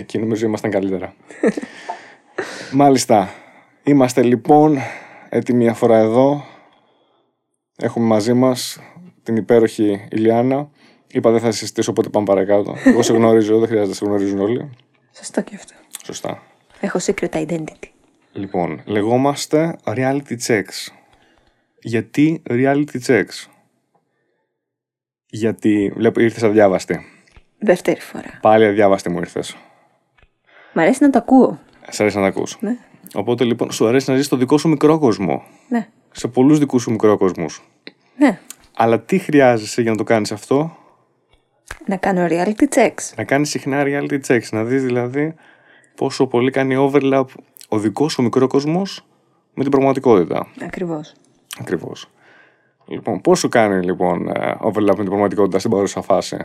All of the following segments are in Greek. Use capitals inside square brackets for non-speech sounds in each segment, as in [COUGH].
Εκεί νομίζω ήμασταν καλύτερα. Μάλιστα. Είμαστε λοιπόν έτοιμοι μια φορά εδώ. Έχουμε μαζί μας την υπέροχη Ηλιάνα. Είπα δεν θα συζητήσω, οπότε πάμε παρακάτω. Εγώ σε γνωρίζω, δεν χρειάζεται να σε γνωρίζουν όλοι. Σωστό και αυτό. Σωστά. Έχω secret identity. Λοιπόν, λεγόμαστε reality checks. Γιατί reality checks; Γιατί, βλέπω, ήρθες αδιάβαστη. Δεύτερη φορά. Πάλι αδιάβαστη μου ήρθες. Μ' αρέσει να το ακούω. Σ' αρέσει να τα ακούς. Ναι. Οπότε λοιπόν, σου αρέσει να ζεις στο δικό σου μικρό κόσμο. Ναι. Σε πολλούς δικούς σου μικρόκοσμους. Ναι. Αλλά τι χρειάζεσαι για να το κάνεις αυτό, Να κάνω reality checks. να κάνεις συχνά reality checks. Να δεις δηλαδή πόσο πολύ κάνει overlap ο δικός σου μικρόκοσμος με την πραγματικότητα. Ακριβώς. Ακριβώς. Λοιπόν, πόσο κάνει λοιπόν ε, overlap με την πραγματικότητα στην παρούσα φάση;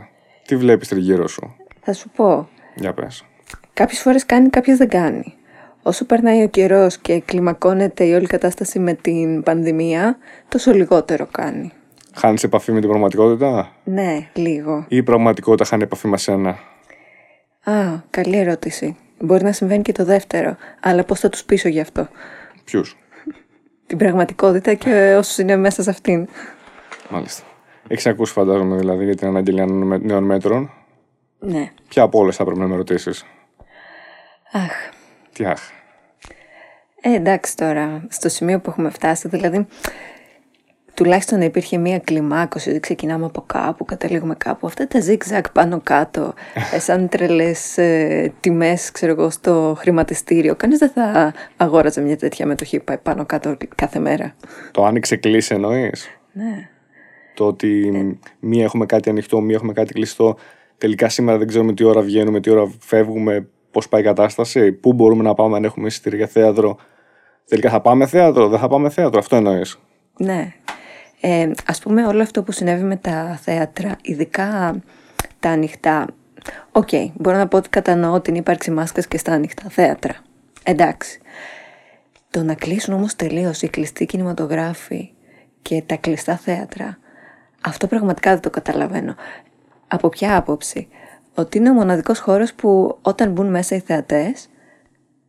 Τι βλέπεις τριγύρω σου; Θα σου πω. Για πες. Κάποιες φορές κάνει, κάποιες δεν κάνει. Όσο περνάει ο καιρός και κλιμακώνεται η όλη κατάσταση με την πανδημία, τόσο λιγότερο κάνει. Χάνεις επαφή με την πραγματικότητα; Ναι, λίγο. ή η πραγματικότητα χάνει επαφή με σένα; Α, καλή ερώτηση. Μπορεί να συμβαίνει και το δεύτερο, αλλά πώς θα τους πείσω γι' αυτό; Ποιους; Την πραγματικότητα και όσους είναι μέσα σε αυτήν. Μάλιστα. Έχεις ακούσει φαντάζομαι δηλαδή για την αναγγελία νέων νέων μέτρων; Ναι. Ποια από όλες θα πρέπει να με ρωτήσεις; Αχ. Τι αχ. Ε, εντάξει τώρα, στο σημείο που έχουμε φτάσει, δηλαδή τουλάχιστον να υπήρχε μία κλιμάκωση, ότι ξεκινάμε από κάπου, καταλήγουμε κάπου. Αυτά τα zigzag πάνω κάτω, ε, σαν τρελές ε, τιμές, ξέρω εγώ, στο χρηματιστήριο. Κανείς δεν θα αγόραζε μια τέτοια μετοχή που πάει πάνω κάτω κάθε μέρα. Το άνοιξε κλείσει εννοείς; Ναι. Το ότι μία έχουμε κάτι ανοιχτό, μία έχουμε κάτι κλειστό. Τελικά σήμερα δεν ξέρουμε τι ώρα βγαίνουμε, τι ώρα φεύγουμε, πώς πάει η κατάσταση, πού μπορούμε να πάμε αν έχουμε εισιτήρια για θέατρο. Τελικά θα πάμε θέατρο, δεν θα πάμε θέατρο. Αυτό εννοείς. Ναι. Ε, ας πούμε όλο αυτό που συνέβη με τα θέατρα, ειδικά τα ανοιχτά. Οκ, μπορώ να πω ότι κατανοώ την ύπαρξη μάσκας και στα ανοιχτά θέατρα. Εντάξει. Το να κλείσουν όμως τελείως οι κλειστοί κινηματογράφοι και τα κλειστά θέατρα, αυτό πραγματικά δεν το καταλαβαίνω. Από ποια άποψη; Ότι είναι ο μοναδικός χώρος που όταν μπουν μέσα οι θεατές,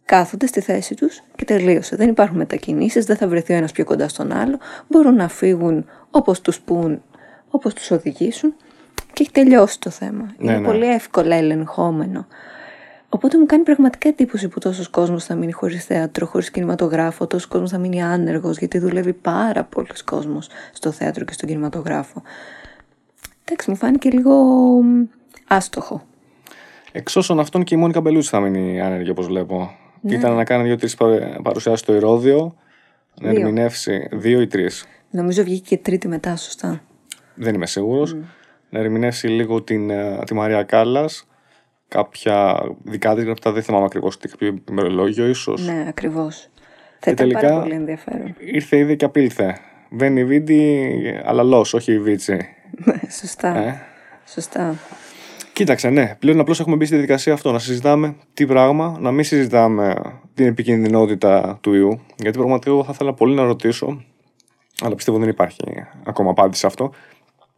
κάθονται στη θέση τους και τελείωσε. Δεν υπάρχουν μετακινήσεις, δεν θα βρεθεί ο ένας πιο κοντά στον άλλο, μπορούν να φύγουν όπως τους πούν, όπως τους οδηγήσουν και έχει τελειώσει το θέμα. Ναι, είναι ναι. πολύ εύκολα ελεγχόμενο. Οπότε μου κάνει πραγματικά εντύπωση που τόσος κόσμος θα μείνει χωρίς θέατρο, χωρίς κινηματογράφο, τόσος κόσμος θα μείνει άνεργος, γιατί δουλεύει πάρα πολλοί κόσμος στο θέατρο και στον κινηματογράφο. Εντάξει, μου φάνηκε λίγο μ, άστοχο. Εξ όσων αυτών και η Μόνικα Μπελούτσι θα μείνει άνεργη, όπως βλέπω. Και ήταν να κάνει δύο-τρεις παρουσιάσεις στο Ηρόδιο, να Δύο. ερμηνεύσει δύο ή τρεις. Νομίζω βγήκε και τρίτη μετά, σωστά. Δεν είμαι σίγουρος. Να ερμηνεύσει λίγο την, ε, τη Μαρία Κάλλας. Κάποια δικά της γραπτά, δεν θυμάμαι ακριβώς τι κάποιο ημερολόγιο, ίσως. Ναι, ακριβώς. Θα Και ήταν πάρα τελικά- πολύ ενδιαφέρον. Ήρθε ήδη και απήλθε. Βαίνει βίντι, αλλά λος, όχι η βίτσι. Ναι, σωστά. Ε; Σωστά. Κοίταξε, ναι. Πλέον απλώς έχουμε μπει στη διαδικασία αυτό. Να συζητάμε τι πράγμα, να μην συζητάμε την επικινδυνότητα του ιού. Γιατί πραγματικά εγώ θα ήθελα πολύ να ρωτήσω, αλλά πιστεύω δεν υπάρχει ακόμα απάντηση σε αυτό.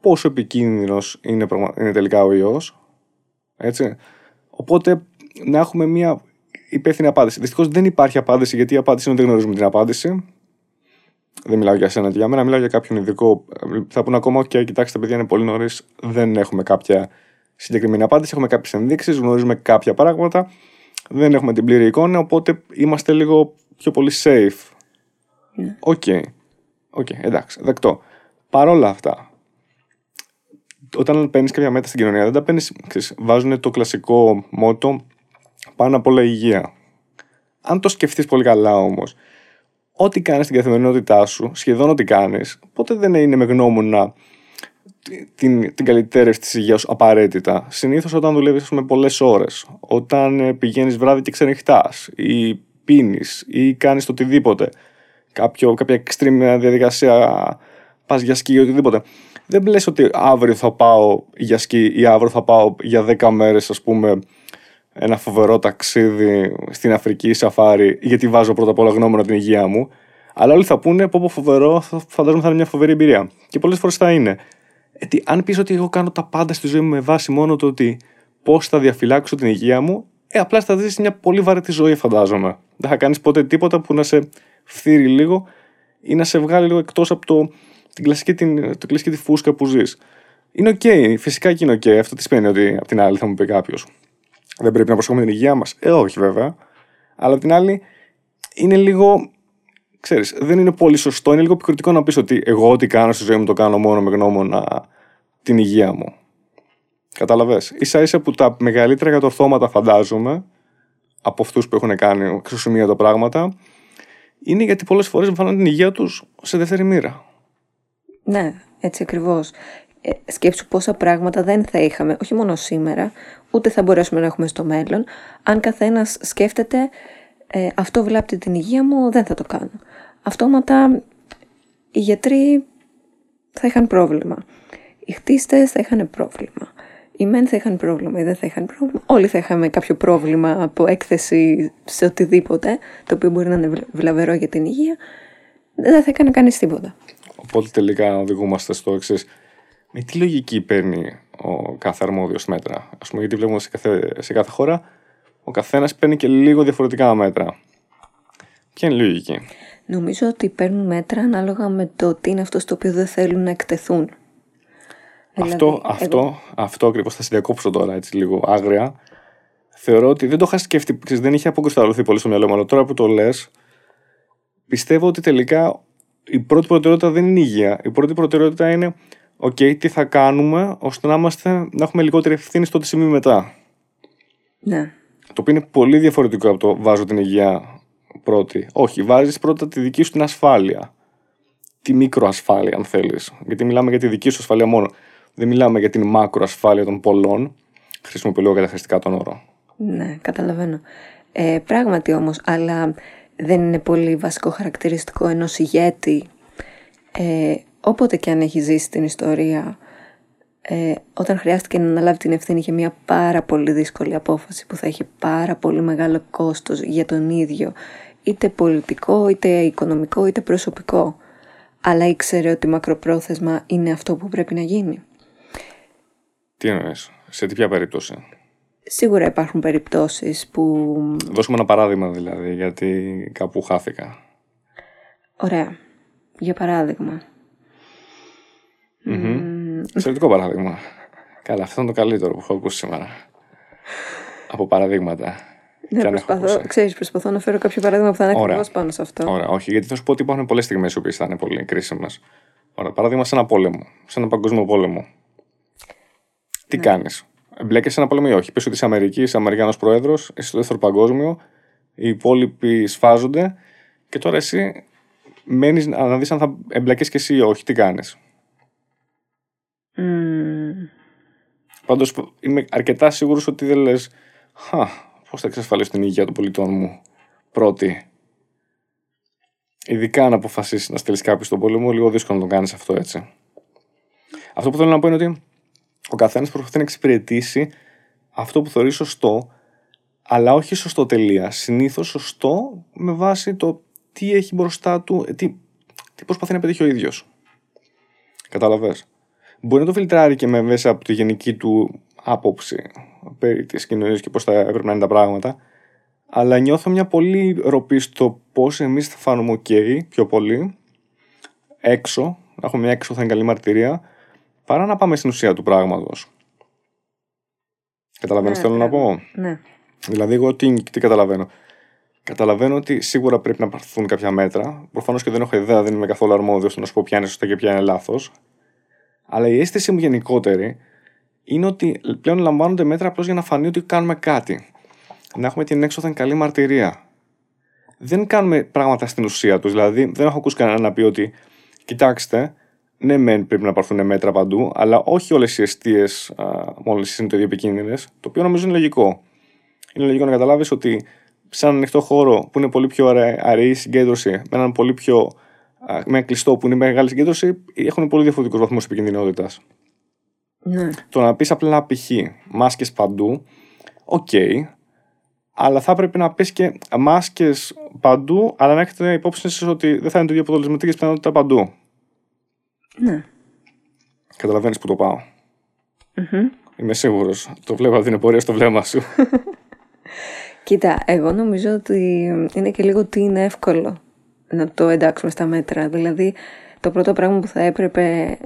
Πόσο επικίνδυνος είναι, πραγμα- είναι τελικά ο ιός. Έτσι. Οπότε να έχουμε μια υπεύθυνη απάντηση. Δυστυχώς δεν υπάρχει απάντηση γιατί η απάντηση είναι ότι δεν γνωρίζουμε την απάντηση. Δεν μιλάω για σένα και για μένα, μιλάω για κάποιον ειδικό. Θα πούνε ακόμα, OK, κοιτάξτε, παιδιά, είναι πολύ νωρίς. Δεν έχουμε κάποια συγκεκριμένη απάντηση. Έχουμε κάποιες ενδείξεις, γνωρίζουμε κάποια πράγματα. Δεν έχουμε την πλήρη εικόνα, οπότε είμαστε λίγο πιο πολύ safe. Ναι. OK. OK, εντάξει, δεκτό. Παρ' όλα αυτά, όταν παίρνεις κάποια μέτρα στην κοινωνία, δεν τα παίρνεις. Βάζουν το κλασικό μότο πάνω απ' όλα η υγεία. Αν το σκεφτείς πολύ καλά όμως, ό,τι κάνεις στην καθημερινότητά σου, σχεδόν ό,τι κάνεις, ποτέ δεν είναι με γνώμονα την, την καλυτέρευση της υγείας σου απαραίτητα. Συνήθως όταν δουλεύεις με πολλές ώρες, όταν πηγαίνεις βράδυ και ξενυχτάς, ή πίνεις, ή κάνεις το οτιδήποτε, κάποιο, κάποια extreme διαδικασία, πας για σκι ή οτιδήποτε. Δεν λες ότι αύριο θα πάω για σκι ή αύριο θα πάω για 10 μέρες ας πούμε ένα φοβερό ταξίδι στην Αφρική σαφάρι γιατί βάζω πρώτα απ' όλα γνώμονα την υγεία μου αλλά όλοι θα πούνε πω πω φοβερό θα- φαντάζομαι θα είναι μια φοβερή εμπειρία και πολλές φορές θα είναι γιατί αν πεις ότι εγώ κάνω τα πάντα στη ζωή μου με βάση μόνο το ότι πώς θα διαφυλάξω την υγεία μου Ε, απλά θα ζήσεις μια πολύ βαρετή ζωή, φαντάζομαι. Δεν θα κάνεις ποτέ τίποτα που να σε φθείρει λίγο ή να σε βγάλει λίγο εκτός από το, την κλασική, την, το κλασική τη φούσκα που ζεις. Είναι OK, okay, φυσικά και είναι OK. Okay. Αυτό τι σημαίνει ότι απ' την άλλη θα μου πει κάποιος. Δεν πρέπει να προσέχουμε την υγεία μας. Ε, όχι βέβαια. Αλλά απ' την άλλη είναι λίγο. Ξέρεις, δεν είναι πολύ σωστό. Είναι λίγο επικριτικό να πεις ότι εγώ ό,τι κάνω στη ζωή μου το κάνω μόνο με γνώμονα την υγεία μου. Κατάλαβε. σα ίσα που τα μεγαλύτερα κατορθώματα, φαντάζομαι, από αυτούς που έχουν κάνει τα πράγματα, είναι γιατί πολλές φορές βάλουν την υγεία τους σε δεύτερη μοίρα. Ναι, έτσι ακριβώς. Ε, σκέψου πόσα πράγματα δεν θα είχαμε, όχι μόνο σήμερα, ούτε θα μπορέσουμε να έχουμε στο μέλλον, αν καθένας σκέφτεται ε, αυτό βλάπτει την υγεία μου, δεν θα το κάνω. Αυτόματα οι γιατροί θα είχαν πρόβλημα. Οι χτίστες θα είχαν πρόβλημα οι μεν θα είχαν πρόβλημα ή δεν θα είχαν πρόβλημα. Όλοι θα είχαμε κάποιο πρόβλημα από έκθεση σε οτιδήποτε, το οποίο μπορεί να είναι βλαβερό για την υγεία. Δεν θα έκανε κανείς τίποτα. Οπότε τελικά οδηγούμαστε στο εξής. Με τι λογική παίρνει ο κάθε αρμόδιος μέτρα; Α πούμε, γιατί βλέπουμε σε κάθε, σε κάθε χώρα ο καθένας παίρνει και λίγο διαφορετικά μέτρα. Ποια είναι η λογική. Νομίζω ότι παίρνουν μέτρα ανάλογα με το τι είναι αυτό στο οποίο δεν θέλουν να εκτεθούν. Αυτό, δηλαδή, αυτό, αυτό ακριβώς θα σε διακόψω τώρα έτσι λίγο άγρια. Θεωρώ ότι δεν το είχα σκεφτεί, δεν είχε αποκρισταλωθεί πολύ στο μυαλό μου, αλλά τώρα που το λες, πιστεύω ότι τελικά η πρώτη προτεραιότητα δεν είναι η υγεία. Η πρώτη προτεραιότητα είναι, OK, τι θα κάνουμε ώστε να, είμαστε, να έχουμε λιγότερη ευθύνη στο τι σημείο μετά. Ναι. Το οποίο είναι πολύ διαφορετικό από το βάζω την υγεία πρώτη. Όχι, βάζεις πρώτα τη δική σου την ασφάλεια. Τη μικροασφάλεια, αν θέλεις. Γιατί μιλάμε για τη δική σου ασφάλεια μόνο. Δεν μιλάμε για την μακροασφάλεια των πολλών. Χρησιμοποιώ λίγο καταχρηστικά τον όρο. Ναι, καταλαβαίνω. Ε, πράγματι όμως, αλλά δεν είναι πολύ βασικό χαρακτηριστικό ενός ηγέτη. Ε, όποτε και αν έχει ζήσει την ιστορία, ε, όταν χρειάστηκε να αναλάβει την ευθύνη για μια πάρα πολύ δύσκολη απόφαση που θα έχει πάρα πολύ μεγάλο κόστος για τον ίδιο, είτε πολιτικό, είτε οικονομικό, είτε προσωπικό. Αλλά ήξερε ότι μακροπρόθεσμα είναι αυτό που πρέπει να γίνει. Τι εννοείς, σε τι ποια περίπτωση; Σίγουρα υπάρχουν περιπτώσεις που... Δώσουμε ένα παράδειγμα δηλαδή, γιατί κάπου χάθηκα. Ωραία. Για παράδειγμα. Εξαιρετικό παράδειγμα. Καλά, αυτό είναι το καλύτερο που έχω ακούσει σήμερα. Από παραδείγματα. Ναι, προσπαθώ, ξέρεις, προσπαθώ να φέρω κάποιο παράδειγμα που θα είναι ακριβώς πάνω σε αυτό. Ωραία, όχι, γιατί θα σου πω ότι υπάρχουν πολλές στιγμές που θα είναι πολύ κρίσιμες. Ωραία, παράδειγμα σε ένα πόλεμο, σε ένα παγκόσμιο πόλεμο. Τι ναι. κάνεις; Εμπλέκεσαι ένα πόλεμο ή όχι; Πες ότι είσαι Αμερικής, είσαι Αμερικάνο πρόεδρος, είσαι στο δεύτερο παγκόσμιο, οι υπόλοιποι σφάζονται και τώρα εσύ μένεις να δεις αν θα εμπλακείς και εσύ ή όχι. Τι κάνεις; Mm. Πάντως είμαι αρκετά σίγουρος ότι δεν λες. Χα, πώς θα εξασφαλίσω την υγεία των πολιτών μου πρώτη. Ειδικά αν αποφασίσεις να στείλεις κάποιο στον πόλεμο, λίγο δύσκολο να το κάνεις αυτό έτσι. Αυτό που θέλω να πω είναι ότι ο καθένας προσπαθεί να εξυπηρετήσει αυτό που θεωρεί σωστό, αλλά όχι σωστό τελεία. Συνήθως σωστό με βάση το τι έχει μπροστά του, ε, τι, τι προσπαθεί να πετύχει ο ίδιος. Κατάλαβε. Μπορεί να το φιλτράρει και με μέσα από τη γενική του άποψη περί της κοινωνίας και πώς θα έπρεπε να είναι τα πράγματα. Αλλά νιώθω μια πολύ ροπή στο πώς εμείς θα φάνουμε OK πιο πολύ έξω, να έχουμε μια έξω θα είναι καλή μαρτυρία, παρά να πάμε στην ουσία του πράγματος. Καταλαβαίνεις τι θέλω να πω; Ναι. Δηλαδή, εγώ τι, τι καταλαβαίνω; Καταλαβαίνω ότι σίγουρα πρέπει να πάρθουν κάποια μέτρα. Προφανώς και δεν έχω ιδέα, δεν είμαι καθόλου αρμόδιος να σου πω ποια είναι σωστά και ποια είναι λάθος. Αλλά η αίσθηση μου γενικότερη είναι ότι πλέον λαμβάνονται μέτρα απλώς για να φανεί ότι κάνουμε κάτι. Να έχουμε την έξοδο καλή μαρτυρία. Δεν κάνουμε πράγματα στην ουσία τους. Δηλαδή, δεν έχω ακούσει κανένα να πει ότι, κοιτάξτε, ναι, μεν πρέπει να πάρθουν μέτρα παντού, αλλά όχι όλες οι εστίες μόλυνσης είναι το ίδιο επικίνδυνες, το οποίο νομίζω είναι λογικό. Είναι λογικό να καταλάβεις ότι σε έναν ανοιχτό χώρο που είναι πολύ πιο αραιή συγκέντρωση, με έναν πολύ πιο. Με ένα κλειστό που είναι μεγάλη συγκέντρωση, έχουν πολύ διαφορετικούς βαθμούς επικινδυνότητας. Ναι. Το να πεις απλά π.χ. μάσκες παντού, οκ, αλλά θα έπρεπε να πεις και μάσκες παντού, αλλά να έχετε υπόψη ότι δεν θα είναι το ίδιο αποτελεσματικέ πιθανότητα παντού. Ναι. Καταλαβαίνεις που το πάω. Είμαι σίγουρος. Το βλέπω από την επορία στο βλέμμα σου. [LAUGHS] Κοίτα, εγώ νομίζω ότι είναι και λίγο τι είναι εύκολο να το εντάξουμε στα μέτρα. Δηλαδή, το πρώτο πράγμα που θα έπρεπε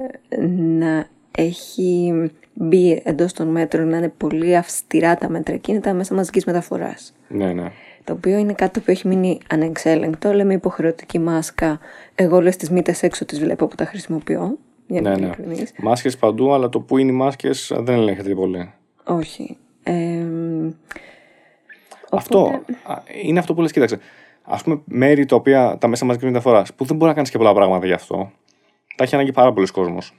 να έχει μπει εντός των μέτρων, να είναι πολύ αυστηρά τα μέτρα εκεί, είναι τα μέσα μαζικής μεταφοράς. Ναι, ναι. Το οποίο είναι κάτι που έχει μείνει ανεξέλεγκτο. Λέμε υποχρεωτική μάσκα. Εγώ όλες τις μύτες έξω τις βλέπω που τα χρησιμοποιώ. Για να ναι, είμαι ναι. ειλικρινής. Μάσκες παντού, αλλά το που είναι οι μάσκες δεν ελέγχεται πολύ. Όχι. Ε, Αυτό α, είναι αυτό που λες, κοίταξε. Α πούμε, μέρη τα οποία τα μέσα μαζικής μεταφοράς που δεν μπορεί να κάνεις και πολλά πράγματα γι' αυτό, τα έχει ανάγκη πάρα πολλοί κόσμος.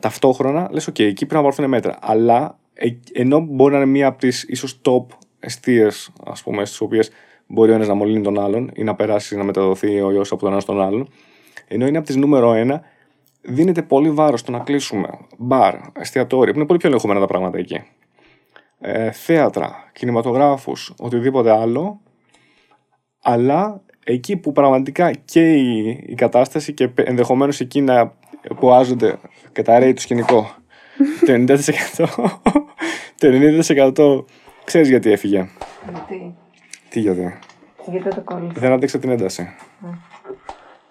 Ταυτόχρονα λες: OK, εκεί πρέπει να πάρθουν μέτρα. Αλλά ε, ενώ μπορεί να είναι μία από τις ίσως top αιστείες, ας πούμε, στις οποίες μπορεί ο ένας να μολύνει τον άλλον ή να περάσει να μεταδοθεί ο ιό από τον ένας στον άλλον, ενώ είναι από τις νούμερο ένα, δίνεται πολύ βάρος στο να κλείσουμε μπαρ, εστιατόρια, που είναι πολύ πιο ελεγχομένα τα πράγματα εκεί. Ε, θέατρα, κινηματογράφους, οτιδήποτε άλλο, αλλά εκεί που πραγματικά και η, η κατάσταση και ενδεχομένως εκεί να ποάζονται και τα ρέει του σκηνικό [LAUGHS] το 90% το 90% ξέρεις γιατί έφυγε. γιατί, Τι γιατί; γιατί το κόλλησε. Δεν άντεξε την ένταση.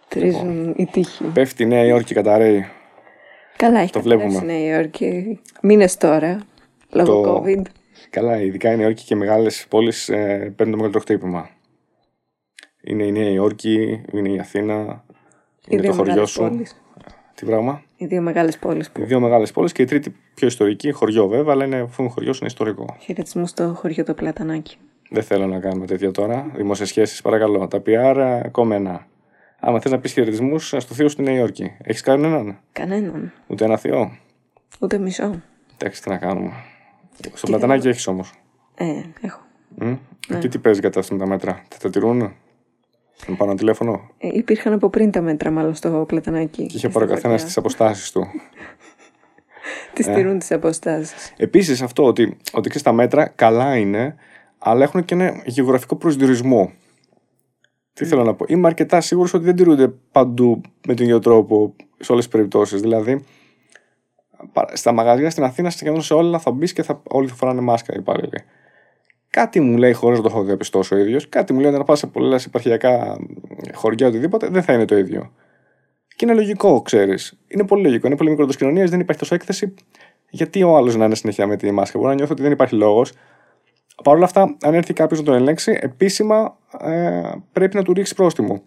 Τρίζουν οι τύχοι. Πέφτει η Νέα Υόρκη κατά ρέει. Καλά, έχει Το καταρρεύσει βλέπουμε. η Νέα Υόρκη. Μήνες τώρα. Λόγω Το- COVID. Καλά, ειδικά η Νέα Υόρκη και μεγάλες πόλεις ε, παίρνουν το μεγαλύτερο χτύπημα. Είναι η Νέα Υόρκη, είναι η Αθήνα, Οι είναι δύο το χωριό μεγάλες σου. πόλεις. Τι πράγμα; Οι δύο μεγάλες πόλεις Οι που. δύο μεγάλες πόλεις και η τρίτη πιο ιστορική, χωριό βέβαια, αλλά είναι, αφού είναι χωριό είναι ιστορικό. Χαιρετισμού στο χωριό το Πλατανάκι. Δεν θέλω να κάνουμε τέτοια τώρα. Δημόσιες σχέσεις, παρακαλώ. Τα PR, ε, κομμένα. Άμα θες να πεις χαιρετισμούς, στο θείο στη Νέα Υόρκη. Έχεις κανέναν, Κανέναν. ούτε ένα θείο; Ούτε μισό. Εντάξει, τι να κάνουμε. Στο πλατανάκι έχεις όμως. Ε, έχω. Εκεί τι παίζει κατά αυτά τα μέτρα; Θα τα τηρούν; Να πάρω ένα τηλέφωνο; Ε, υπήρχαν από πριν τα μέτρα, μάλλον στο Πλατανάκι. Και είχε πάρει ο καθένας τις αποστάσεις του. [LAUGHS] Τις στηρούν τις αποστάσεις. Επίσης αυτό ότι, ότι ξέρεις, τα μέτρα καλά είναι, αλλά έχουν και ένα γεωγραφικό προσδιορισμό. Τι θέλω να πω; Είμαι αρκετά σίγουρος ότι δεν τηρούνται παντού με τον ίδιο τρόπο σε όλες τις περιπτώσεις. Δηλαδή, πα- στα μαγαζιά στην Αθήνα, σχεδόν σε όλα θα μπεις και θα, όλοι θα φοράνε μάσκα οι υπάλληλοι. Κάτι μου λέει, χωρίς να το έχω διαπιστώσει ο ίδιος, κάτι μου λέει ότι να πας σε πολλά επαρχιακά χωριά οτιδήποτε, δεν θα είναι το ίδιο. Και είναι λογικό, ξέρεις. Είναι πολύ λογικό. Είναι πολύ μικρό το κοινωνία, δεν υπάρχει τόσο έκθεση. Γιατί ο άλλος να είναι συνέχεια με τη μάσκα. Μπορεί να νιώθω ότι δεν υπάρχει λόγος. Παρ' όλα αυτά, αν έρθει κάποιος να τον ελέγξει, επίσημα ε, πρέπει να του ρίξει πρόστιμο.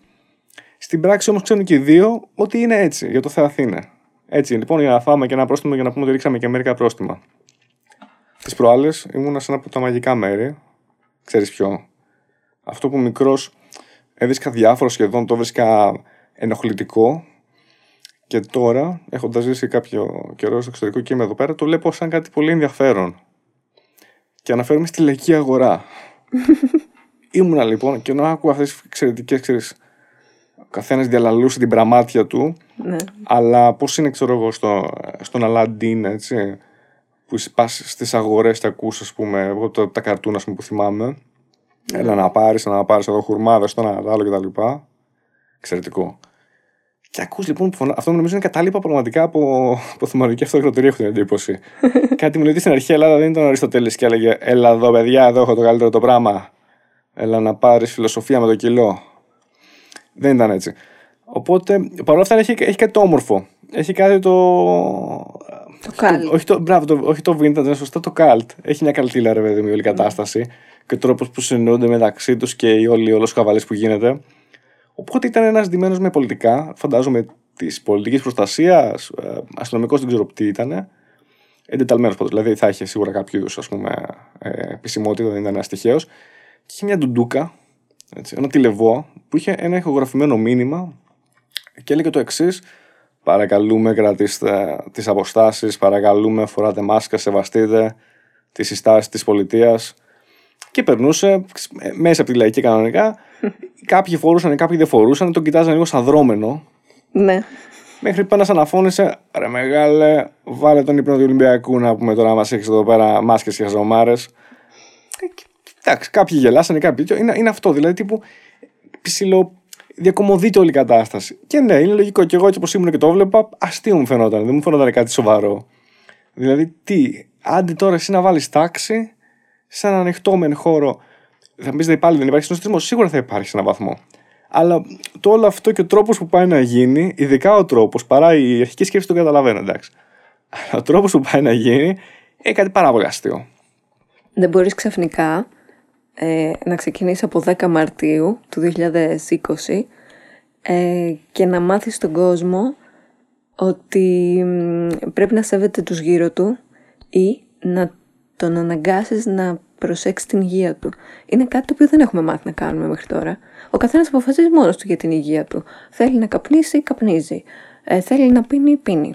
Στην πράξη όμως ξέρουν και οι δύο ότι είναι έτσι, για το Θεό Αθήνα. Έτσι, λοιπόν, για να φάμε και ένα πρόστιμο για να πούμε ότι ρίξαμε και μερικά πρόστιμα. Τις προάλλες ήμουνα σε ένα από τα μαγικά μέρη. Ξέρεις ποιο. Αυτό που μικρός έβρισκα διάφορο σχεδόν, το έβρισκα ενοχλητικό. Και τώρα, έχοντας ζήσει κάποιο καιρό στο εξωτερικό και είμαι εδώ πέρα, το βλέπω σαν κάτι πολύ ενδιαφέρον. Και αναφέρομαι στη λαϊκή αγορά. [LAUGHS] Ήμουνα λοιπόν και ενώ άκουγα αυτές τις εξαιρετικές, ξέρεις, ο καθένας διαλαλούσε την πραμάτια του, Ναι. αλλά πώς είναι, ξέρω εγώ, στο, στον Αλαντίν, έτσι, που πας στις αγορές και ακούς, ας πούμε, εγώ τα, τα καρτούν, ας πούμε, που θυμάμαι. Έλα να πάρεις, να πάρεις εδώ χουρμάδες, το ένα, το άλλο κτλ. Εξαιρετικό. Και ακούς λοιπόν που φωνά... Αυτό νομίζω είναι κατάλοιπα πραγματικά από, από θυμολογική αυτοκρατορία, έχω την εντύπωση. [LAUGHS] Κάτι μου λέει ότι στην αρχή η Ελλάδα δεν ήταν ο Αριστοτέλης και έλεγε Έλα εδώ, παιδιά, εδώ έχω το καλύτερο το πράγμα. Έλα να πάρεις φιλοσοφία με το κιλό. Δεν ήταν έτσι. Οπότε, παρόλα αυτά έχει, έχει κάτι το όμορφο. Έχει κάτι το. Το κάλι. όχι, το, μπράβο, το, όχι το vintage, είναι σωστά το cult. Έχει μια καλτήλα, ρε παιδί μου, η όλη κατάσταση. Και ο τρόπος που συνεννοούνται μεταξύ τους και η όλη όλος χαβαλή που γίνεται. Οπότε ήταν ένας ντυμένος με πολιτικά, φαντάζομαι της πολιτικής προστασίας, αστυνομικός δεν ξέρω τι ήταν. Εντεταλμένος πάντως. Δηλαδή θα είχε σίγουρα κάποιο είδους ε, επισημότητα, δεν ήταν ένα τυχαίο. Και είχε μια ντουντούκα, έτσι, ένα τηλεβό, που είχε ένα ηχογραφημένο μήνυμα και έλεγε το εξής. Παρακαλούμε, κρατήστε τις αποστάσεις. Παρακαλούμε, φοράτε μάσκα, σεβαστείτε τις συστάσεις της πολιτείας. Και περνούσε μέσα από τη λαϊκή κανονικά. [LAUGHS] κάποιοι φορούσαν, κάποιοι δεν φορούσαν. Τον κοιτάζαν λίγο σαν δρόμενο. Ναι. Μέχρι που ένας αναφώνησε, ρε μεγάλε, βάλε τον ύπνο του Ολυμπιακού να πούμε τώρα, μας έχεις εδώ πέρα μάσκες και χαζομάρες. Εντάξει, κάποιοι γελάσανε, κάποιοι. Είναι, είναι αυτό, δηλαδή τύπου ψηλό. Διακομωδείται όλη η κατάσταση. Και ναι, είναι λογικό. Και εγώ έτσι όπως ήμουν και το έβλεπα, αστείο μου φαινόταν. Δεν μου φαινόταν κάτι σοβαρό. Δηλαδή, τι, άντε τώρα εσύ να βάλεις τάξη σε έναν ανοιχτό μεν χώρο Θα πεις πάλι δεν υπάρχει συνοστισμό. Σίγουρα θα υπάρχει σε έναν βαθμό. Αλλά το όλο αυτό και ο τρόπος που πάει να γίνει, ειδικά ο τρόπος, παρά η αρχική σκέψη το καταλαβαίνω, εντάξει. Αλλά ο τρόπος που πάει να γίνει είναι κάτι πάρα πολύ αστείο. Δεν μπορείς ξαφνικά ε, να ξεκινήσει από 10 Μαρτίου του 2020 ε, και να μάθεις τον κόσμο ότι πρέπει να σέβεται τους γύρω του ή να τον αναγκάσεις να προσέξει την υγεία του. Είναι κάτι το οποίο δεν έχουμε μάθει να κάνουμε μέχρι τώρα. Ο καθένας αποφασίζει μόνος του για την υγεία του. Θέλει να καπνίσει, καπνίζει. Ε, θέλει να πίνει, πίνει.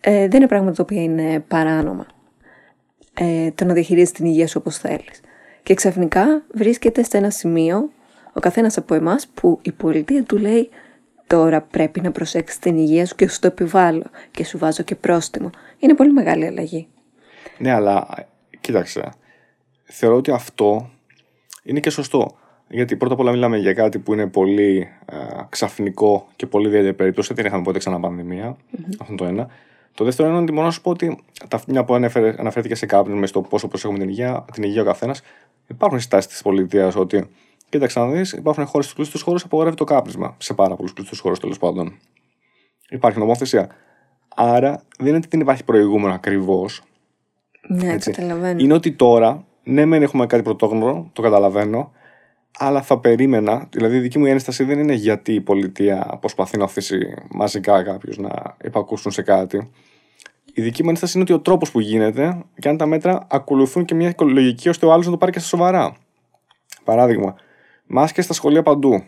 Ε, δεν είναι πράγματα τα οποία είναι παράνομα. Ε, το να διαχειρίζει την υγεία σου όπως θέλεις. Και ξαφνικά βρίσκεται σε ένα σημείο ο καθένας από εμάς που η πολιτεία του λέει τώρα πρέπει να προσέξεις την υγεία σου και σου το επιβάλλω και σου βάζω και πρόστιμο. Είναι πολύ μεγάλη αλλαγή. Ναι, αλλά κοίταξε. Θεωρώ ότι αυτό είναι και σωστό. Γιατί πρώτα απ' όλα μιλάμε για κάτι που είναι πολύ ε, ξαφνικό και πολύ ιδιαίτερη περίπτωση. Δεν είχαμε ποτέ ξανά πανδημία. Mm-hmm. Αυτό είναι το ένα. Το δεύτερο είναι ότι μόνο να σου πω ότι τα, μια που ανέφερε, αναφέρθηκε σε κάποιον μες στο πόσο προσέχουμε την υγεία, την υγεία ο καθένας, υπάρχουν στάσεις της πολιτείας ότι Κοίταξε να δεις, υπάρχουν χώρες στους κλειστού χώρους που απογορεύει το κάπνισμα. Σε πάρα πολλούς κλειστού χώρους τέλος πάντων. Υπάρχει νομοθεσία. Άρα δεν είναι ότι δεν υπάρχει προηγούμενο ακριβώς. Ναι, έτσι. καταλαβαίνω. Είναι ότι τώρα, ναι, μεν έχουμε κάτι πρωτόγνωρο, το καταλαβαίνω, αλλά θα περίμενα, δηλαδή η δική μου ένσταση δεν είναι γιατί η πολιτεία προσπαθεί να οθήσει μαζικά κάποιους να υπακούσουν σε κάτι. Η δική μου ένσταση είναι ότι ο τρόπος που γίνεται και αν τα μέτρα ακολουθούν και μια οικολογική ώστε ο άλλος να το πάρει και στα σοβαρά. Παράδειγμα, Μάσκες στα σχολεία παντού.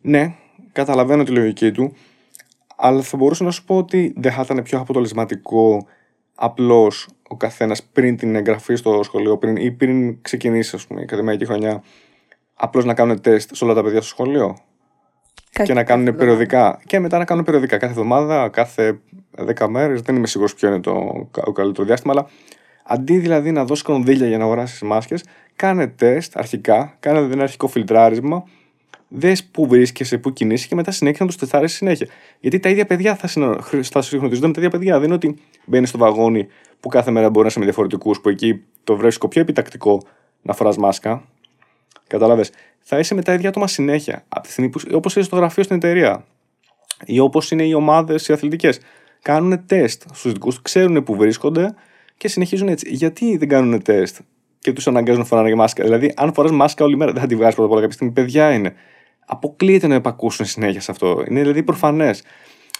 Ναι, καταλαβαίνω τη λογική του, αλλά θα μπορούσα να σου πω ότι δεν θα ήταν πιο αποτελεσματικό απλώς ο καθένας πριν την εγγραφή στο σχολείο πριν, ή πριν ξεκινήσει ας πούμε, η ακαδημαϊκή χρονιά, απλώς να κάνουν τεστ σε όλα τα παιδιά στο σχολείο. Και να κάνουν περιοδικά. Και μετά να κάνουν περιοδικά κάθε εβδομάδα, κάθε 10 μέρες. Δεν είμαι σίγουρος ποιο είναι το, καλύτερο διάστημα, αλλά αντί δηλαδή να δώσει κονδύλια για να αγοράσεις μάσκες, κάνε τεστ αρχικά, κάνε ένα αρχικό φιλτράρισμα, δες πού βρίσκεσαι, πού κινείσαι και μετά συνέχεια να του τεστάρει συνέχεια. Γιατί τα ίδια παιδιά θα, συνο... θα συγχρονίζονται με τα ίδια παιδιά. Δεν είναι ότι μπαίνει στο βαγόνι που κάθε μέρα μπορεί να είσαι με διαφορετικούς, που εκεί το βρίσκω πιο επιτακτικό να φοράς μάσκα. Κατάλαβε. Θα είσαι με τα ίδια άτομα συνέχεια. Από τη στιγμή που, όπως είσαι στο γραφείο στην εταιρεία, ή όπως είναι οι ομάδες οι αθλητικές, κάνουν τεστ στους δικούς τους, ξέρουν πού βρίσκονται και συνεχίζουν έτσι. Γιατί δεν κάνουν τεστ και τους αναγκάζουν να φοράνε μάσκα; Δηλαδή, αν φοράς μάσκα όλη μέρα, δεν θα τη βγάζεις πρώτα απ' όλα κάποια στιγμή. Παιδιά είναι. Αποκλείεται να επακούσουν συνέχεια σε αυτό. Είναι δηλαδή προφανές.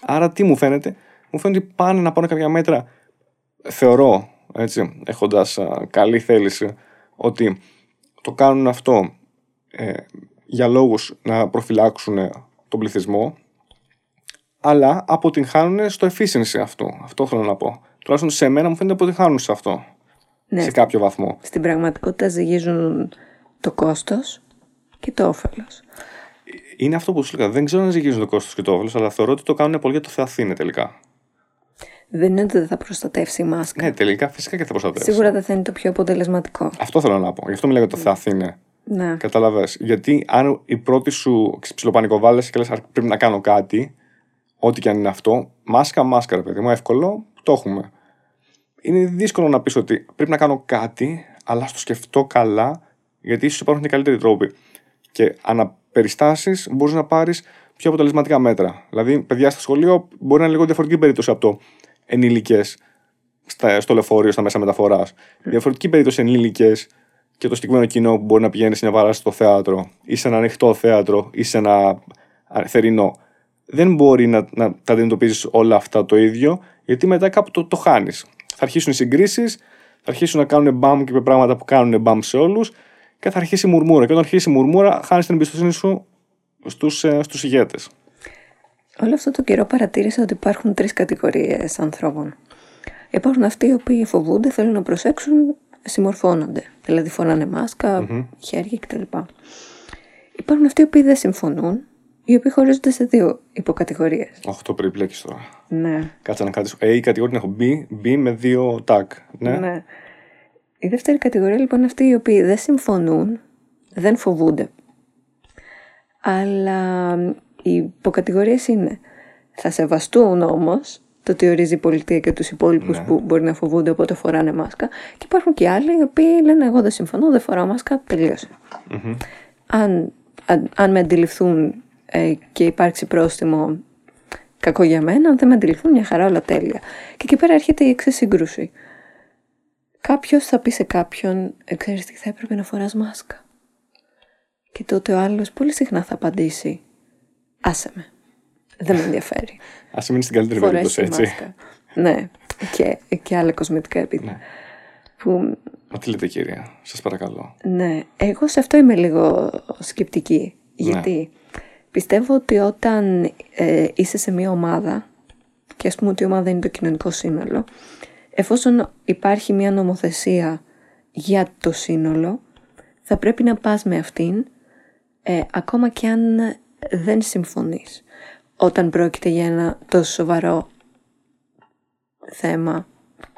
Άρα, τι μου φαίνεται, μου φαίνεται ότι πάνε να πάρουν κάποια μέτρα. Θεωρώ, έτσι, έχοντας καλή θέληση, ότι το κάνουν αυτό ε, για λόγους να προφυλάξουν τον πληθυσμό, αλλά αποτυγχάνουν στο efficiency αυτό. Αυτό θέλω να πω. Τουλάχιστον σε μένα μου φαίνεται αποτυγχάνουν σε αυτό ναι, σε κάποιο βαθμό. Στην πραγματικότητα ζυγίζουν το κόστος και το όφελος. Είναι αυτό που σου λέγα. Δεν ξέρω αν ζυγίζουν το κόστος και το όφελος, αλλά θεωρώ ότι το κάνουν πολύ για το Θεαθήνε τελικά. Δεν είναι ότι δεν θα προστατεύσει η μάσκα. Ναι, τελικά φυσικά και θα προστατεύσει. Σίγουρα δεν θα είναι το πιο αποτελεσματικό. Αυτό θέλω να πω. Γι' αυτό μιλάω για το Θεαθήνε. Ναι. Καταλαβέ. Γιατί αν η πρώτη σου ψιλοπανικοβάλλε και λες πρέπει να κάνω κάτι, ό,τι και αν είναι αυτό, μάσκα, μάσκα, ρε παιδί μου, εύκολο, το έχουμε είναι δύσκολο να πεις ότι πρέπει να κάνω κάτι, αλλά στο σκεφτώ καλά, γιατί ίσως υπάρχουν και καλύτεροι τρόποι. Και αναπεριστάσεις μπορείς να πάρεις πιο αποτελεσματικά μέτρα. Δηλαδή, παιδιά στο σχολείο μπορεί να είναι λίγο διαφορετική περίπτωση από το ενήλικες στο λεωφορείο, στα μέσα μεταφοράς. Mm. Διαφορετική περίπτωση ενήλικες και το συγκεκριμένο κοινό που μπορεί να πηγαίνει σε μια παράσταση στο θέατρο ή σε ένα ανοιχτό θέατρο ή σε ένα θερινό. Δεν μπορεί να, να τα αντιμετωπίζεις όλα αυτά το ίδιο, γιατί μετά κάπου το, το χάνεις θα αρχίσουν οι συγκρίσεις, θα αρχίσουν να κάνουν μπαμ και πράγματα που κάνουν μπαμ σε όλους και θα αρχίσει η μουρμούρα. Και όταν αρχίσει η μουρμούρα, χάνεις την εμπιστοσύνη σου στους στους ε, ηγέτες. Όλο αυτό το καιρό παρατήρησα ότι υπάρχουν τρεις κατηγορίες ανθρώπων. Υπάρχουν αυτοί οι οποίοι φοβούνται, θέλουν να προσέξουν, συμμορφώνονται. Δηλαδή φοράνε μάσκα, mm-hmm. χέρια κτλ. Υπάρχουν αυτοί οι οποίοι δεν συμφωνούν οι οποίοι χωρίζονται σε δύο υποκατηγορίες. Όχι, το περιπλέκεις τώρα. Ναι. Κάτσε να κάτσει. A κατηγορία την έχω B, B με δύο tag. Ναι. ναι. Η δεύτερη κατηγορία λοιπόν είναι αυτοί οι οποίοι δεν συμφωνούν, δεν φοβούνται. Αλλά οι υποκατηγορίες είναι θα σεβαστούν όμως το τι ορίζει η πολιτεία και τους υπόλοιπους Ναι. που μπορεί να φοβούνται οπότε φοράνε μάσκα. Και υπάρχουν και άλλοι οι οποίοι λένε εγώ δεν συμφωνώ, δεν φοράω μάσκα, τελείωσε. Αν, αν, αν με αντιληφθούν ε, και υπάρξει πρόστιμο κακό για μένα, αν δεν με αντιληφθούν μια χαρά όλα τέλεια. Και εκεί πέρα έρχεται η εξής σύγκρουση. Κάποιος θα πει σε κάποιον, ε, ξέρεις τι θα έπρεπε να φοράς μάσκα. Και τότε ο άλλος πολύ συχνά θα απαντήσει, άσε με, δεν με ενδιαφέρει. Α μείνεις στην καλύτερη Φορές περίπτωση, τη έτσι. μάσκα. ναι, και, και άλλα κοσμητικά επίδη. Ναι. Που, Μα τι λέτε, κυρία, σας παρακαλώ. ναι, εγώ σε αυτό είμαι λίγο σκεπτική. Ναι. Γιατί πιστεύω ότι όταν ε, είσαι σε μια ομάδα, και ας πούμε ότι η ομάδα είναι το κοινωνικό σύνολο, εφόσον υπάρχει μια νομοθεσία για το σύνολο, θα πρέπει να πας με αυτήν, ε, ακόμα και αν δεν συμφωνείς. Όταν πρόκειται για ένα τόσο σοβαρό θέμα,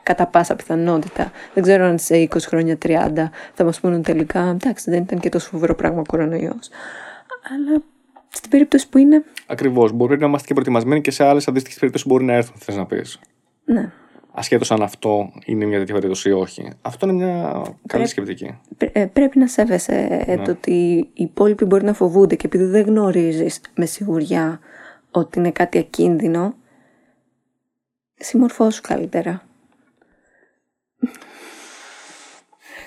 κατά πάσα πιθανότητα. Δεν ξέρω αν σε 20 χρόνια, 30 θα μας πούνε τελικά, εντάξει δεν ήταν και τόσο φοβερό πράγμα ο κορονοϊός. Αλλά στην περίπτωση που είναι, Ακριβώς. Μπορεί να είμαστε και προετοιμασμένοι και σε άλλες αντίστοιχες περιπτώσεις που μπορεί να έρθουν, θες να πεις. ναι, Ασχέτως αν αυτό είναι μια τέτοια περίπτωση ή όχι. Αυτό είναι μια καλή Πρέπει- σκεπτική. πρέ- ε, πρέπει να σέβεσαι ε, το ότι οι υπόλοιποι μπορεί να φοβούνται και επειδή δεν γνωρίζεις με σιγουριά ότι είναι κάτι ακίνδυνο, συμμορφώσου καλύτερα.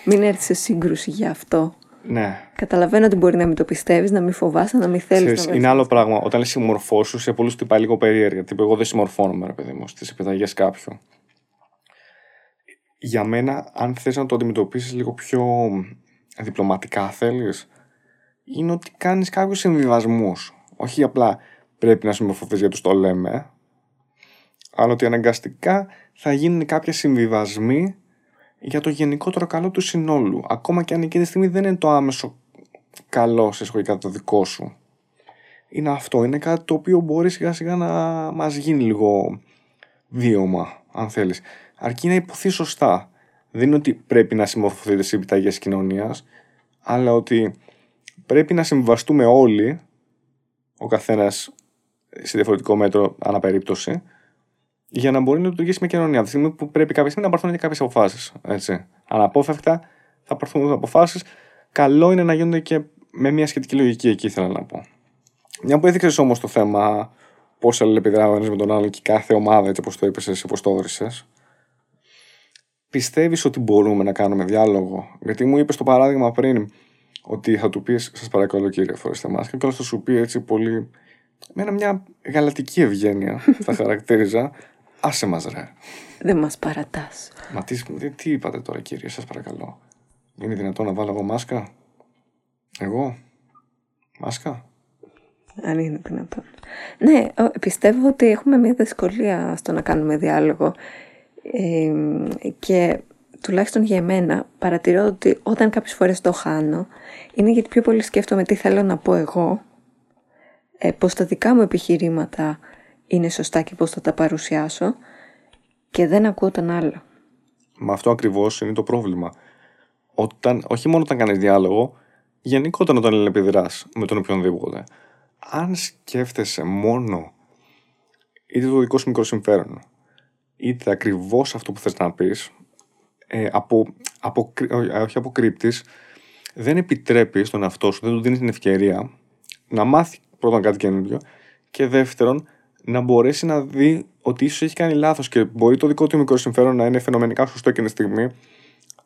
Μην έρθεις σε σύγκρουση για αυτό. Ναι. Καταλαβαίνω ότι μπορεί να μην το πιστεύεις, να μην φοβάσαι, να μην θέλεις να Ξέρεις, είναι άλλο πράγμα. Όταν λες συμμορφώσου, σε πολλούς τυπά λίγο περίεργα. Τύπου, εγώ δεν συμμορφώνομαι, ρε παιδί μου, στις επιταγέ κάποιου. Για μένα, αν θες να το αντιμετωπίσεις λίγο πιο διπλωματικά, θέλεις, είναι ότι κάνεις κάποιους συμβιβασμούς. Όχι απλά πρέπει να συμμορφωθείς γιατί το λέμε, αλλά ότι αναγκαστικά θα γίνουν κάποια συμβιβασμοί για το γενικότερο καλό του συνόλου. Ακόμα και αν εκείνη τη στιγμή δεν είναι το άμεσο καλό σε εισαγωγικά το δικό σου. Είναι αυτό. Είναι κάτι το οποίο μπορεί σιγά σιγά να μας γίνει λίγο βίωμα, αν θέλεις. Αρκεί να υποθεί σωστά. Δεν είναι ότι πρέπει να συμμορφωθείτε σε επιταγές κοινωνίας, αλλά ότι πρέπει να συμβαστούμε όλοι, ο καθένας σε διαφορετικό μέτρο αναπερίπτωση, για να μπορεί να λειτουργήσει με κοινωνία. Από τη στιγμή που πρέπει κάποια στιγμή να πάρθουν και κάποιες αποφάσεις. Αναπόφευκτα θα πάρθουν αποφάσεις. Καλό είναι να γίνονται και με μια σχετική λογική εκεί, ήθελα να πω. Μια που έδειξες όμως το θέμα πώς αλληλεπιδρά ο ένα με τον άλλον και κάθε ομάδα, έτσι όπως το είπες, εσύ πώς το όρισες. Πιστεύεις ότι μπορούμε να κάνουμε διάλογο; Γιατί μου είπες το παράδειγμα πριν ότι θα του πεις, Σας παρακαλώ κύριε, φορέστε μάσκα, και όλος θα σου πει έτσι πολύ. Με ένα μια γαλατική ευγένεια, [LAUGHS] θα χαρακτήριζα. Άσε μας ρε. Δεν μας παρατάς. Μα τι, τι, τι είπατε τώρα κύριε, σας παρακαλώ. Είναι δυνατόν να βάλω εγώ μάσκα; Εγώ; Μάσκα; Αν είναι δυνατόν. Ναι, ο- πιστεύω ότι έχουμε μια δυσκολία στο να κάνουμε διάλογο. Ε, και τουλάχιστον για εμένα παρατηρώ ότι όταν κάποιες φορές το χάνω είναι γιατί πιο πολύ σκέφτομαι τι θέλω να πω εγώ ε, πως τα δικά μου επιχειρήματα είναι σωστά και πώς θα τα παρουσιάσω και δεν ακούω τον άλλο. Μα αυτό ακριβώς είναι το πρόβλημα. Όταν, όχι μόνο όταν κάνεις διάλογο, γενικότερα όταν αλληλεπιδράς με τον οποιονδήποτε. Αν σκέφτεσαι μόνο είτε το δικό σου μικρό συμφέρον, είτε ακριβώς αυτό που θες να πεις, ε, από, από, όχι αποκρύπτεις, δεν επιτρέπεις στον εαυτό σου, δεν του δίνεις την ευκαιρία να μάθει πρώτον κάτι καινούριο και δεύτερον να μπορέσει να δει ότι ίσως έχει κάνει λάθος και μπορεί το δικό του μικρό συμφέρον να είναι φαινομενικά σωστό εκείνη τη στιγμή,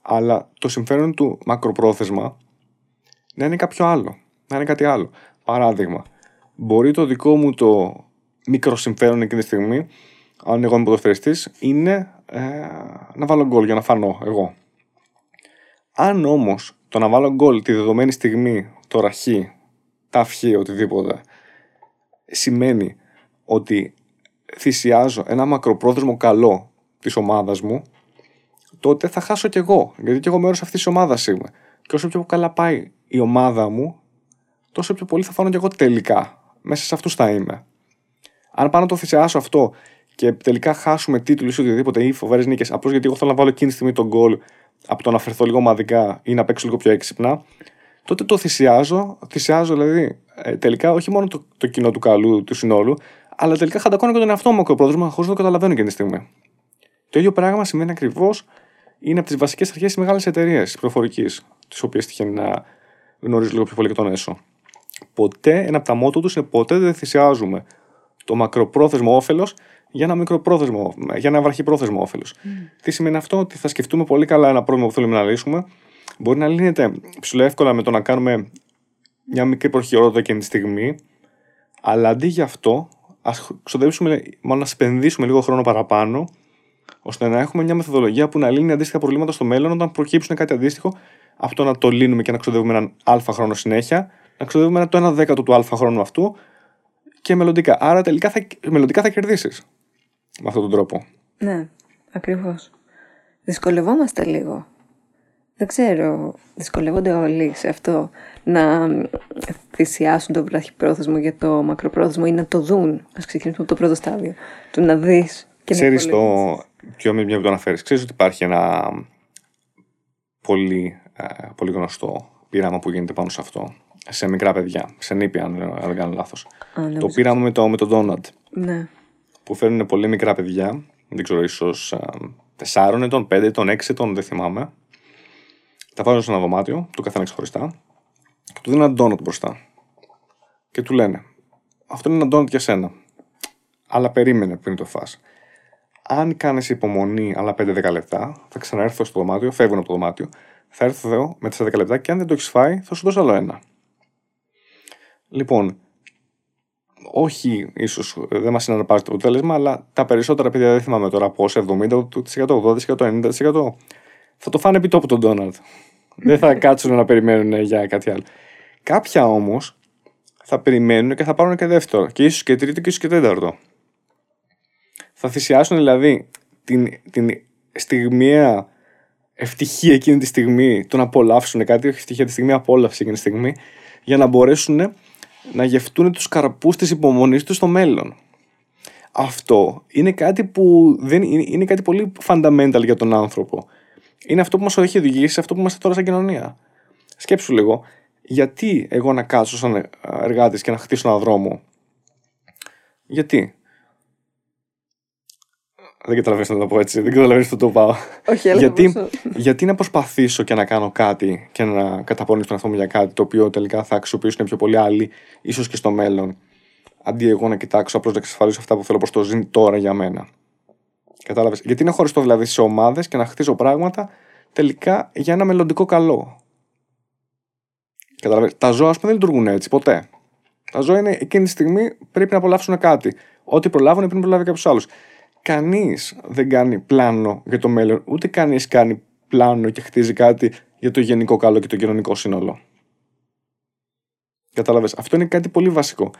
αλλά το συμφέρον του μακροπρόθεσμα να είναι κάποιο άλλο, να είναι κάτι άλλο. Παράδειγμα, μπορεί το δικό μου το μικρό συμφέρον εκείνη τη στιγμή, αν εγώ είμαι ποδοσφαιριστής, είναι ε, να βάλω γκολ για να φανώ εγώ. Αν όμως το να βάλω γκολ τη δεδομένη στιγμή, το ραχή, τα αυχή, οτιδήποτε, σημαίνει ότι θυσιάζω ένα μακροπρόθεσμο καλό της ομάδας μου, τότε θα χάσω κι εγώ. Γιατί κι εγώ μέρος αυτής της ομάδας είμαι. Και όσο πιο καλά πάει η ομάδα μου, τόσο πιο πολύ θα φάνω κι εγώ τελικά. Μέσα σε αυτούς θα είμαι. Αν πάω να το θυσιάσω αυτό και τελικά χάσουμε τίτλους ή οτιδήποτε ή φοβερές νίκες, απλώς γιατί εγώ θέλω να βάλω εκείνη τη στιγμή τον γκολ από το να φερθώ λίγο ομαδικά ή να παίξω λίγο πιο έξυπνα, τότε το θυσιάζω. Θυσιάζω δηλαδή ε, τελικά όχι μόνο το, το κοινό του καλού του συνόλου, αλλά τελικά χαντακώνω και τον εαυτό μου μακροπρόθεσμα χωρίς να το καταλαβαίνω εκείνη τη στιγμή. Το ίδιο πράγμα σημαίνει ακριβώς είναι από τις βασικές αρχές της μεγάλης εταιρείας προφορικής, τις οποίες τυχαίνει να γνωρίζει λίγο πιο πολύ και τον έσω. Ποτέ, ένα από τα μότο τους είναι ποτέ δεν θυσιάζουμε το μακροπρόθεσμο όφελος για ένα μικροπρόθεσμο, για ένα βραχυπρόθεσμο όφελος. Mm. Τι σημαίνει αυτό, ότι θα σκεφτούμε πολύ καλά ένα πρόβλημα που θέλουμε να λύσουμε. Μπορεί να λύνεται ψηλό εύκολα με το να κάνουμε μια μικρή προχειρότητα εκείνη τη στιγμή, αλλά αντί για αυτό, ας ξοδέψουμε, μάλλον να σπενδύσουμε λίγο χρόνο παραπάνω, ώστε να έχουμε μια μεθοδολογία που να λύνει αντίστοιχα προβλήματα στο μέλλον όταν προκύψουν κάτι αντίστοιχο, από το να το λύνουμε και να ξοδεύουμε έναν αλφα χρόνο συνέχεια, να ξοδεύουμε το ένα δέκατο του αλφα χρόνου αυτού και μελλοντικά. Άρα τελικά θα, μελλοντικά θα κερδίσεις με αυτόν τον τρόπο. Ναι, ακριβώς. Δυσκολευόμαστε λίγο. Δεν ξέρω, δυσκολεύονται όλοι σε αυτό να θυσιάσουν το βραχυπρόθεσμο για το μακροπρόθεσμο ή να το δουν. Α ξεκινήσουμε από το πρώτο στάδιο. Του να δεις και Ξέρεις το. Πιο μια που το αναφέρεις, ξέρεις ότι υπάρχει ένα πολύ, ε, πολύ γνωστό πείραμα που γίνεται πάνω σε αυτό. Σε μικρά παιδιά. Σε νήπια, αν δεν κάνω λάθος. Το πείραμα με το, με το Donald. Ναι. Που φέρνουν πολύ μικρά παιδιά. Δεν ξέρω, ίσως 4 ετών, 5 ετών, 6 ετών, δεν θυμάμαι τα βάζουν σε ένα δωμάτιο, το καθένα ξεχωριστά, και του δίνουν ένα ντόνατ μπροστά. Και του λένε, Αυτό είναι ένα ντόνατ για σένα. Αλλά περίμενε πριν το φας. Αν κάνεις υπομονή άλλα 5-10 λεπτά, θα ξαναέρθω στο δωμάτιο, φεύγουν από το δωμάτιο, θα έρθω εδώ με 4 10 λεπτά και αν δεν το έχεις φάει, θα σου δώσω άλλο ένα. Λοιπόν, όχι, ίσως δεν μας είναι να πάρει το αποτέλεσμα, αλλά τα περισσότερα παιδιά δεν θυμάμαι τώρα πώ, 70%, 80%, 90%. Θα το φάνε επί τόπου τον Ντόναλτ δεν θα κάτσουν να περιμένουν για κάτι άλλο. Κάποια όμως θα περιμένουν και θα πάρουν και δεύτερο. Και ίσως και τρίτο και ίσως και τέταρτο. Θα θυσιάσουν δηλαδή την, την στιγμιαία ευτυχία εκείνη τη στιγμή, το να απολαύσουν κάτι, όχι ευτυχία τη στιγμή, απόλαυση εκείνη τη στιγμή, για να μπορέσουν να γευτούν τους καρπούς της υπομονής τους στο μέλλον. Αυτό είναι κάτι που δεν, είναι, είναι κάτι πολύ fundamental για τον άνθρωπο είναι αυτό που μας έχει οδηγήσει σε αυτό που είμαστε τώρα σαν κοινωνία. Σκέψου λίγο, γιατί εγώ να κάτσω σαν εργάτης και να χτίσω ένα δρόμο; Γιατί; Δεν καταλαβαίνω να το πω έτσι. Δεν καταλαβαίνω που το πάω. Όχι, γιατί, γιατί να προσπαθήσω και να κάνω κάτι και να καταπονήσω τον εαυτό μου για κάτι το οποίο τελικά θα αξιοποιήσουν πιο πολλοί άλλοι, ίσως και στο μέλλον. Αντί εγώ να κοιτάξω απλώς να εξασφαλίσω αυτά που θέλω προ το ζήν τώρα για μένα. Κατάλαβες. Γιατί είναι χωριστό δηλαδή σε ομάδες και να χτίζω πράγματα τελικά για ένα μελλοντικό καλό. Κατάλαβες. Τα ζώα, ας πούμε, δεν λειτουργούν έτσι ποτέ. Τα ζώα είναι εκείνη τη στιγμή πρέπει να απολαύσουν κάτι. Ό,τι προλάβουν πριν προλάβει κάποιος άλλος. Κανείς δεν κάνει πλάνο για το μέλλον, ούτε κανείς κάνει πλάνο και χτίζει κάτι για το γενικό καλό και το κοινωνικό σύνολο. Κατάλαβες. Αυτό είναι κάτι πολύ βασικό.